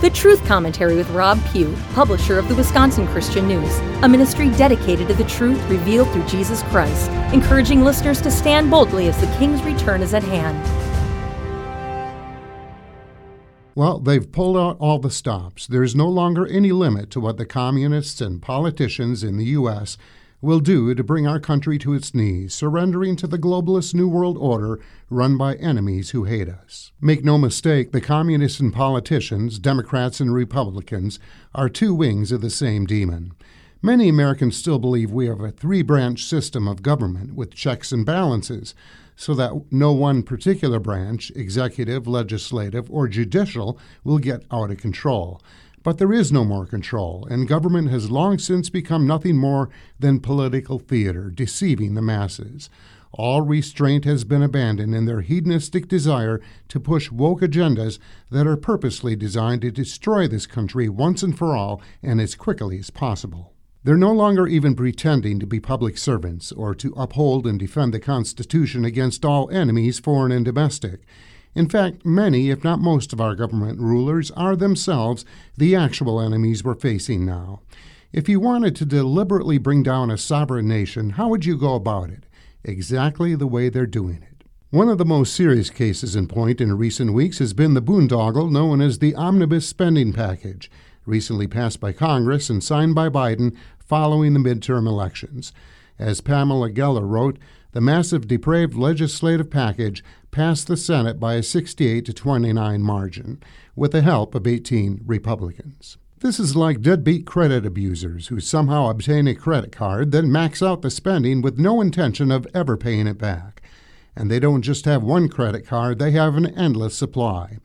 The Truth Commentary with Rob Pugh, publisher of the Wisconsin Christian News, a ministry dedicated to the truth revealed through Jesus Christ, encouraging listeners to stand boldly as the King's return is at hand. Well, they've pulled out all the stops. There's no longer any limit to what the communists and politicians in the U.S. will do to bring our country to its knees, surrendering to the globalist New World Order run by enemies who hate us. Make no mistake, the communists and politicians, Democrats and Republicans, are two wings of the same demon. Many Americans still believe we have a three branch system of government with checks and balances so that no one particular branch, executive, legislative, or judicial, will get out of control. But there is no more control, and government has long since become nothing more than political theater, deceiving the masses. All restraint has been abandoned in their hedonistic desire to push woke agendas that are purposely designed to destroy this country once and for all and as quickly as possible. They're no longer even pretending to be public servants or to uphold and defend the Constitution against all enemies, foreign and domestic. In fact, many, if not most, of our government rulers are themselves the actual enemies we're facing now. If you wanted to deliberately bring down a sovereign nation, how would you go about it? Exactly the way they're doing it. One of the most serious cases in point in recent weeks has been the boondoggle known as the Omnibus Spending Package recently passed by Congress and signed by Biden following the midterm elections. As Pamela Geller wrote, the massive depraved legislative package passed the Senate by a 68 to 29 margin, with the help of 18 Republicans. This is like deadbeat credit abusers who somehow obtain a credit card, then max out the spending with no intention of ever paying it back. And they don't just have one credit card, they have an endless supply.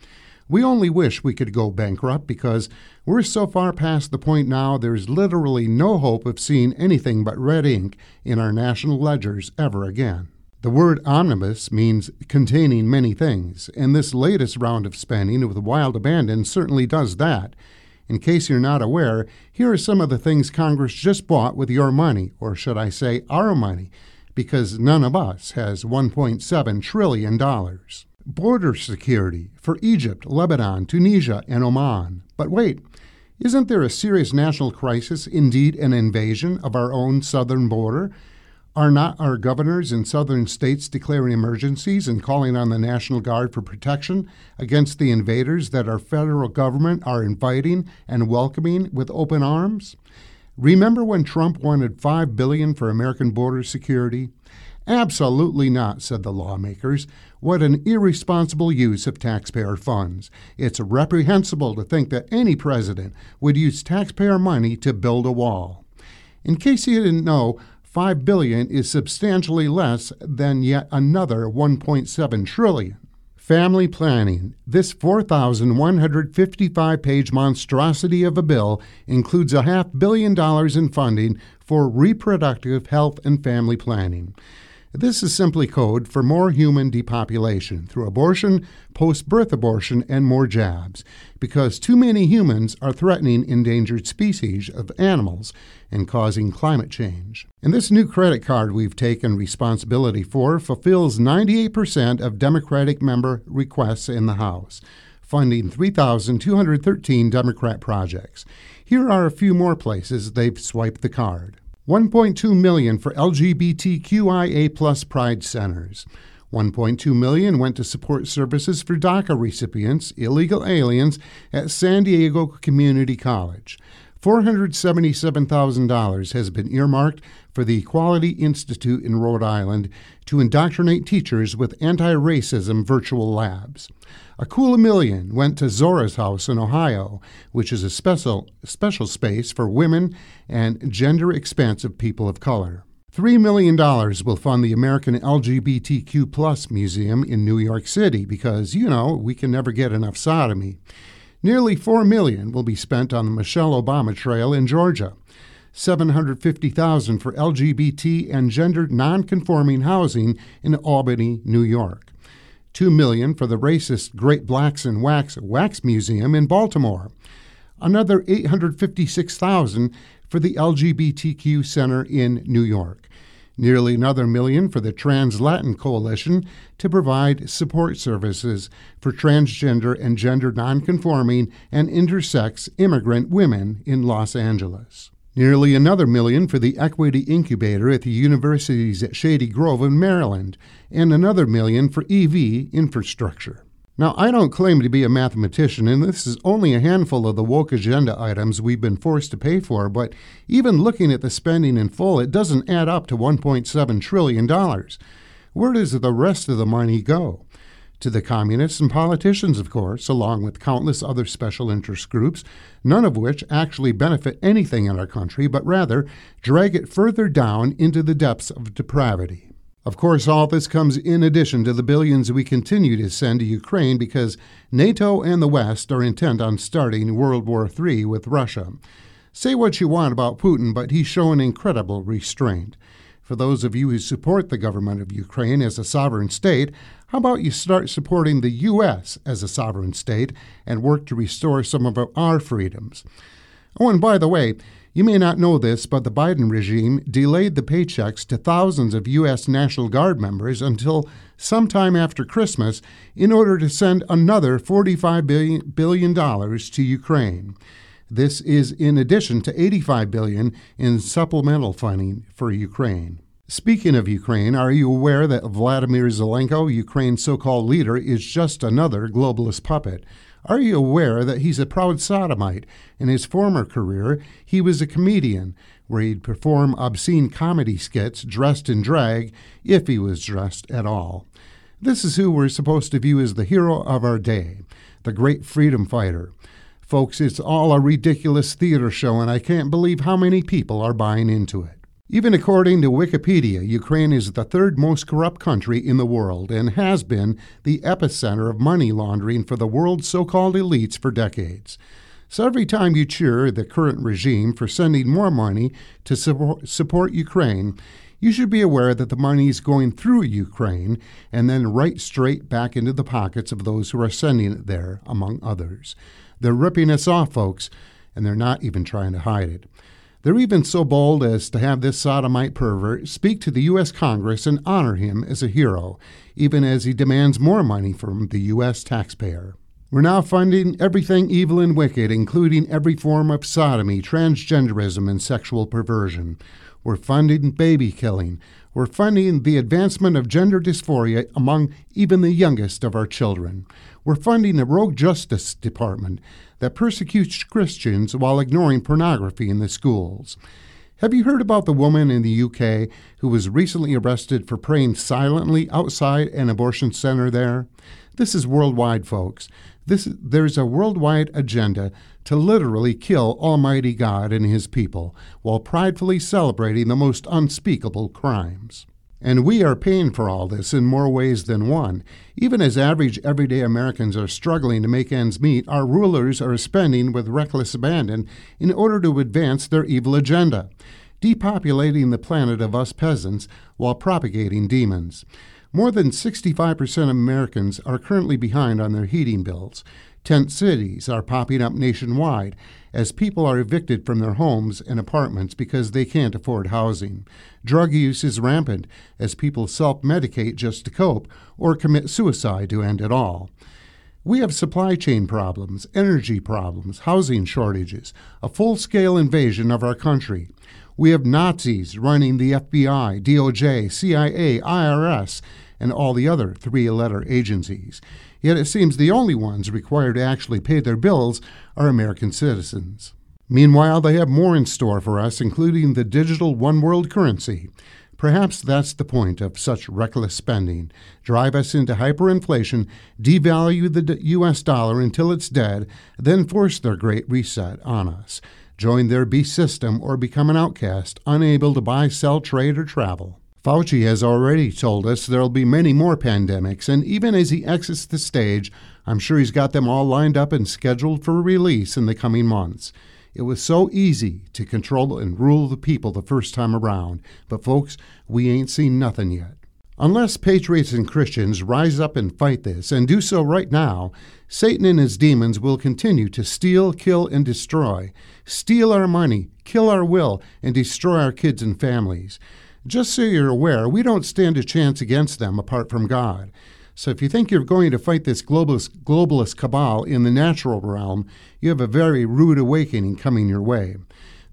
We only wish we could go bankrupt because we're so far past the point now there's literally no hope of seeing anything but red ink in our national ledgers ever again. The word omnibus means containing many things, and this latest round of spending with wild abandon certainly does that. In case you're not aware, here are some of the things Congress just bought with your money, or should I say our money, because none of us has $1.7 trillion border security for Egypt, Lebanon, Tunisia, and Oman. But wait, isn't there a serious national crisis, indeed an invasion of our own southern border? Are not our governors in southern states declaring emergencies and calling on the National Guard for protection against the invaders that our federal government are inviting and welcoming with open arms? Remember when Trump wanted 5 billion for American border security? Absolutely not, said the lawmakers. What an irresponsible use of taxpayer funds. It's reprehensible to think that any president would use taxpayer money to build a wall. In case you didn't know, 5 billion is substantially less than yet another 1.7 trillion. Family planning. This 4,155 page monstrosity of a bill includes a half billion dollars in funding for reproductive health and family planning. This is simply code for more human depopulation through abortion, post birth abortion, and more jabs, because too many humans are threatening endangered species of animals and causing climate change. And this new credit card we've taken responsibility for fulfills 98% of Democratic member requests in the House, funding 3,213 Democrat projects. Here are a few more places they've swiped the card. 1.2 million for LGBTQIA pride centers. 1.2 million went to support services for DACA recipients, illegal aliens at San Diego Community College. $477,000 has been earmarked for the Equality Institute in Rhode Island to indoctrinate teachers with anti racism virtual labs. A cool million went to Zora's House in Ohio, which is a special, special space for women and gender expansive people of color. $3 million will fund the American LGBTQ Museum in New York City because, you know, we can never get enough sodomy. Nearly 4 million will be spent on the Michelle Obama Trail in Georgia. 750,000 for LGBT and gender nonconforming housing in Albany, New York. 2 million for the racist Great Blacks in Wax Wax Museum in Baltimore. Another 856,000 for the LGBTQ Center in New York. Nearly another million for the Trans Latin Coalition to provide support services for transgender and gender nonconforming and intersex immigrant women in Los Angeles. Nearly another million for the Equity Incubator at the universities at Shady Grove in Maryland, and another million for EV infrastructure. Now, I don't claim to be a mathematician, and this is only a handful of the woke agenda items we've been forced to pay for, but even looking at the spending in full, it doesn't add up to $1.7 trillion. Where does the rest of the money go? To the communists and politicians, of course, along with countless other special interest groups, none of which actually benefit anything in our country, but rather drag it further down into the depths of depravity. Of course, all this comes in addition to the billions we continue to send to Ukraine because NATO and the West are intent on starting World War III with Russia. Say what you want about Putin, but he's shown incredible restraint. For those of you who support the government of Ukraine as a sovereign state, how about you start supporting the U.S. as a sovereign state and work to restore some of our freedoms? Oh, and by the way, you may not know this, but the Biden regime delayed the paychecks to thousands of U.S. National Guard members until sometime after Christmas in order to send another $45 billion to Ukraine. This is in addition to 85 billion in supplemental funding for Ukraine. Speaking of Ukraine, are you aware that Vladimir Zelenko, Ukraine's so called leader, is just another globalist puppet? Are you aware that he's a proud sodomite? In his former career, he was a comedian, where he'd perform obscene comedy skits dressed in drag, if he was dressed at all. This is who we're supposed to view as the hero of our day, the great freedom fighter. Folks, it's all a ridiculous theater show, and I can't believe how many people are buying into it. Even according to Wikipedia, Ukraine is the third most corrupt country in the world and has been the epicenter of money laundering for the world's so called elites for decades. So every time you cheer the current regime for sending more money to support Ukraine, you should be aware that the money is going through Ukraine and then right straight back into the pockets of those who are sending it there, among others. They're ripping us off, folks, and they're not even trying to hide it. They're even so bold as to have this sodomite pervert speak to the U.S. Congress and honor him as a hero, even as he demands more money from the U.S. taxpayer. We're now funding everything evil and wicked, including every form of sodomy, transgenderism, and sexual perversion. We're funding baby killing. We're funding the advancement of gender dysphoria among even the youngest of our children. We're funding a rogue Justice Department that persecutes Christians while ignoring pornography in the schools. Have you heard about the woman in the UK who was recently arrested for praying silently outside an abortion center there? This is worldwide, folks. This, there's a worldwide agenda to literally kill Almighty God and His people while pridefully celebrating the most unspeakable crimes. And we are paying for all this in more ways than one. Even as average everyday Americans are struggling to make ends meet, our rulers are spending with reckless abandon in order to advance their evil agenda, depopulating the planet of us peasants while propagating demons. More than 65% of Americans are currently behind on their heating bills. Tent cities are popping up nationwide as people are evicted from their homes and apartments because they can't afford housing. Drug use is rampant as people self medicate just to cope or commit suicide to end it all. We have supply chain problems, energy problems, housing shortages, a full scale invasion of our country. We have Nazis running the FBI, DOJ, CIA, IRS, and all the other three letter agencies. Yet it seems the only ones required to actually pay their bills are American citizens. Meanwhile, they have more in store for us, including the digital one world currency. Perhaps that's the point of such reckless spending. Drive us into hyperinflation, devalue the U.S. dollar until it's dead, then force their great reset on us. Join their beast system or become an outcast, unable to buy, sell, trade, or travel. Fauci has already told us there'll be many more pandemics, and even as he exits the stage, I'm sure he's got them all lined up and scheduled for release in the coming months. It was so easy to control and rule the people the first time around, but folks, we ain't seen nothing yet. Unless patriots and Christians rise up and fight this, and do so right now, Satan and his demons will continue to steal, kill, and destroy, steal our money, kill our will, and destroy our kids and families. Just so you're aware, we don't stand a chance against them apart from God. So if you think you're going to fight this globalist, globalist cabal in the natural realm, you have a very rude awakening coming your way.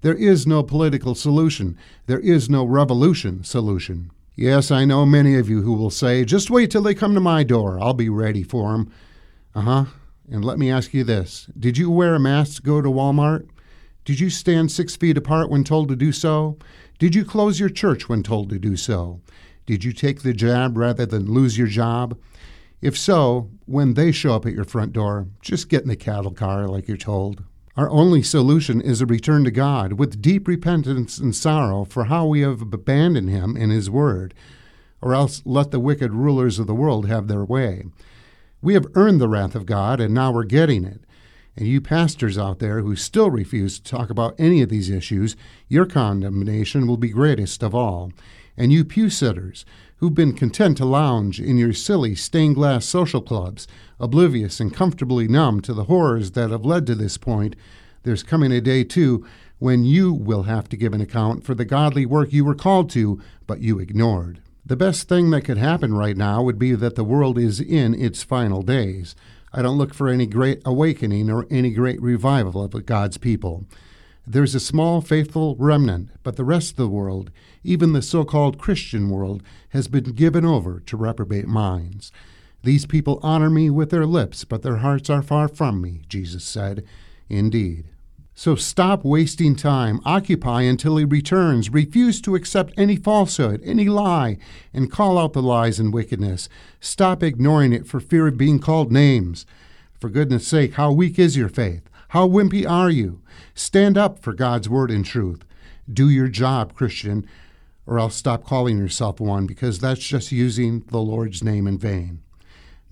There is no political solution. There is no revolution solution. Yes, I know many of you who will say, just wait till they come to my door. I'll be ready for 'em." Uh huh. And let me ask you this Did you wear a mask to go to Walmart? Did you stand six feet apart when told to do so? Did you close your church when told to do so? Did you take the jab rather than lose your job? If so, when they show up at your front door, just get in the cattle car like you're told. Our only solution is a return to God with deep repentance and sorrow for how we have abandoned Him and His Word, or else let the wicked rulers of the world have their way. We have earned the wrath of God, and now we're getting it. And you pastors out there who still refuse to talk about any of these issues, your condemnation will be greatest of all. And you pew sitters who've been content to lounge in your silly stained glass social clubs, oblivious and comfortably numb to the horrors that have led to this point, there's coming a day, too, when you will have to give an account for the godly work you were called to, but you ignored. The best thing that could happen right now would be that the world is in its final days. I don't look for any great awakening or any great revival of God's people. There's a small, faithful remnant, but the rest of the world, even the so called Christian world, has been given over to reprobate minds. These people honor me with their lips, but their hearts are far from me, Jesus said. Indeed. So stop wasting time. Occupy until he returns. Refuse to accept any falsehood, any lie, and call out the lies and wickedness. Stop ignoring it for fear of being called names. For goodness sake, how weak is your faith? How wimpy are you? Stand up for God's word and truth. Do your job, Christian, or else stop calling yourself one because that's just using the Lord's name in vain.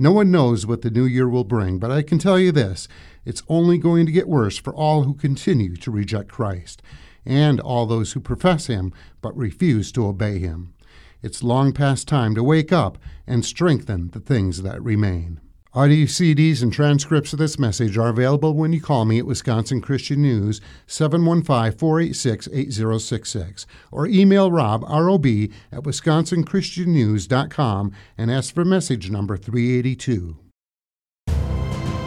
No one knows what the new year will bring, but I can tell you this it's only going to get worse for all who continue to reject Christ, and all those who profess Him but refuse to obey Him. It's long past time to wake up and strengthen the things that remain. Audio CDs and transcripts of this message are available when you call me at Wisconsin Christian News 715 486 8066 or email Rob, R-O-B, at wisconsinchristiannews.com and ask for message number 382.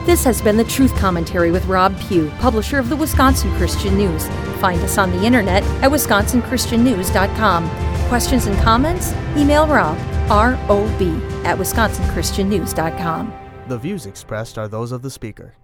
This has been the Truth Commentary with Rob Pugh, publisher of the Wisconsin Christian News. Find us on the internet at wisconsinchristiannews.com. Questions and comments? Email Rob, R-O-B, at wisconsinchristiannews.com. The views expressed are those of the speaker.